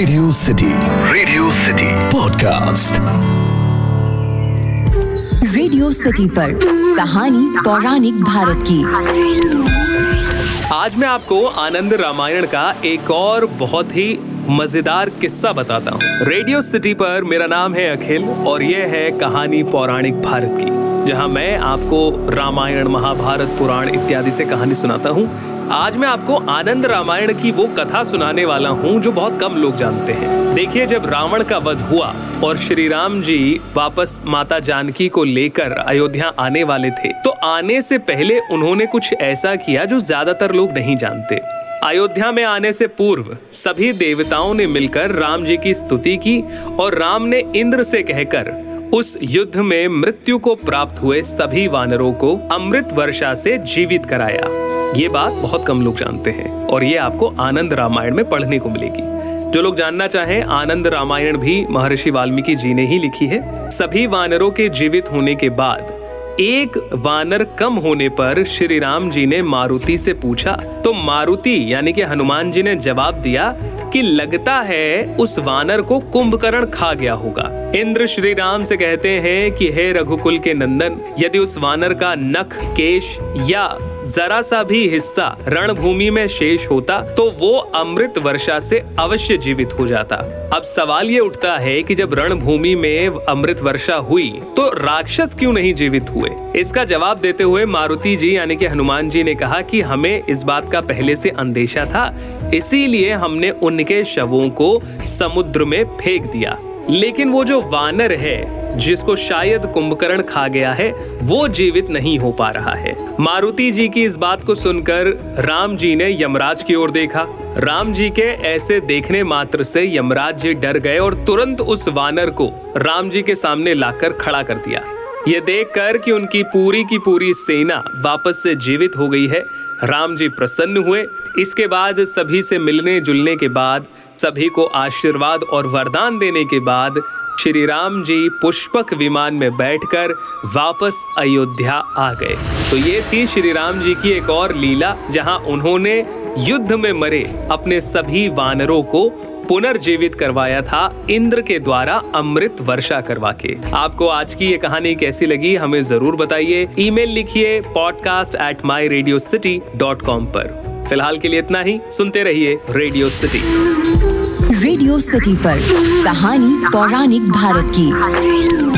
Radio City Radio City podcast Radio City पर कहानी पौराणिक भारत की। आज मैं आपको आनंद रामायण का एक और बहुत ही मज़ेदार किस्सा बताता हूँ। रेडियो सिटी पर मेरा नाम है अखिल और यह है कहानी पौराणिक भारत की। जहाँ मैं आपको रामायण, महाभारत, पुराण इत्यादि से कहानी सुनाता हूँ। आज मैं आपको आनंद रामायण की वो कथा सुनाने वाला हूँ जो बहुत कम लोग जानते हैं। देखिए, जब रावण का वध हुआ और श्री राम जी वापस माता जानकी को लेकर अयोध्या आने वाले थे तो आने से पहले उन्होंने कुछ ऐसा किया जो ज़्यादातर लोग नहीं जानते। अयोध्या में आने से पूर्व सभी देवताओं ने मिलकर राम जी की स्तुति की और राम ने इंद्र से कहकर उस युद्ध में मृत्यु को प्राप्त हुए सभी वानरों को अमृत वर्षा से जीवित कराया। ये बात बहुत कम लोग जानते हैं और ये आपको आनंद रामायण में पढ़ने को मिलेगी। जो लोग जानना चाहें, आनंद रामायण भी महर्षि वाल्मीकि जी ने ही लिखी है। सभी वानरों के जीवित होने के बाद, एक वानर कम होने पर श्री राम जी ने मारुति से पूछा। तो मारुति, यानी कि हनुमान जी ने जवाब दिया कि लगता है उस वानर को कुंभकर्ण खा गया होगा। इंद्र श्री राम से कहते हैं कि हे रघुकुल के नंदन, यदि उस वानर का नख, केश या जरा सा भी हिस्सा रणभूमि में शेष होता तो वो अमृत वर्षा से अवश्य जीवित हो जाता। अब सवाल ये उठता है कि जब रणभूमि में अमृत वर्षा हुई तो राक्षस क्यों नहीं जीवित हुए? इसका जवाब देते हुए मारुति जी, यानी कि हनुमान जी ने कहा कि हमें इस बात का पहले से अंदेशा था, इसीलिए हमने उनके शवों को समुद्र में फेंक दिया। लेकिन वो जो वानर है जिसको शायद कुंभकर्ण खा गया है, वो जीवित नहीं हो पा रहा है। मारुति जी की इस बात को सुनकर राम जी ने यमराज की ओर देखा। राम जी के ऐसे देखने मात्र से यमराज जी डर गए और तुरंत उस वानर को राम जी के सामने लाकर खड़ा कर दिया। ये देखकर कि उनकी पूरी की पूरी सेना वापस से जीवित हो गई है। राम जी प्रसन्न हुए। इसके बाद सभी से मिलने जुलने के बाद, सभी को आशीर्वाद और वरदान देने के बाद, श्री राम जी पुष्पक विमान में बैठकर वापस अयोध्या आ गए। तो ये थी श्री राम जी की एक और लीला, जहाँ उन्होंने युद्ध में मरे अपने सभी वानरों को पुनर्जीवित करवाया था इंद्र के द्वारा अमृत वर्षा करवा के। आपको आज की ये कहानी कैसी लगी, हमें ज़रूर बताइए। ईमेल लिखिए podcast at my Radio City dot com पर। फ़िलहाल के लिए इतना ही, सुनते रहिए रेडियो सिटी रेडियो सिटी पर कहानी पौराणिक भारत की।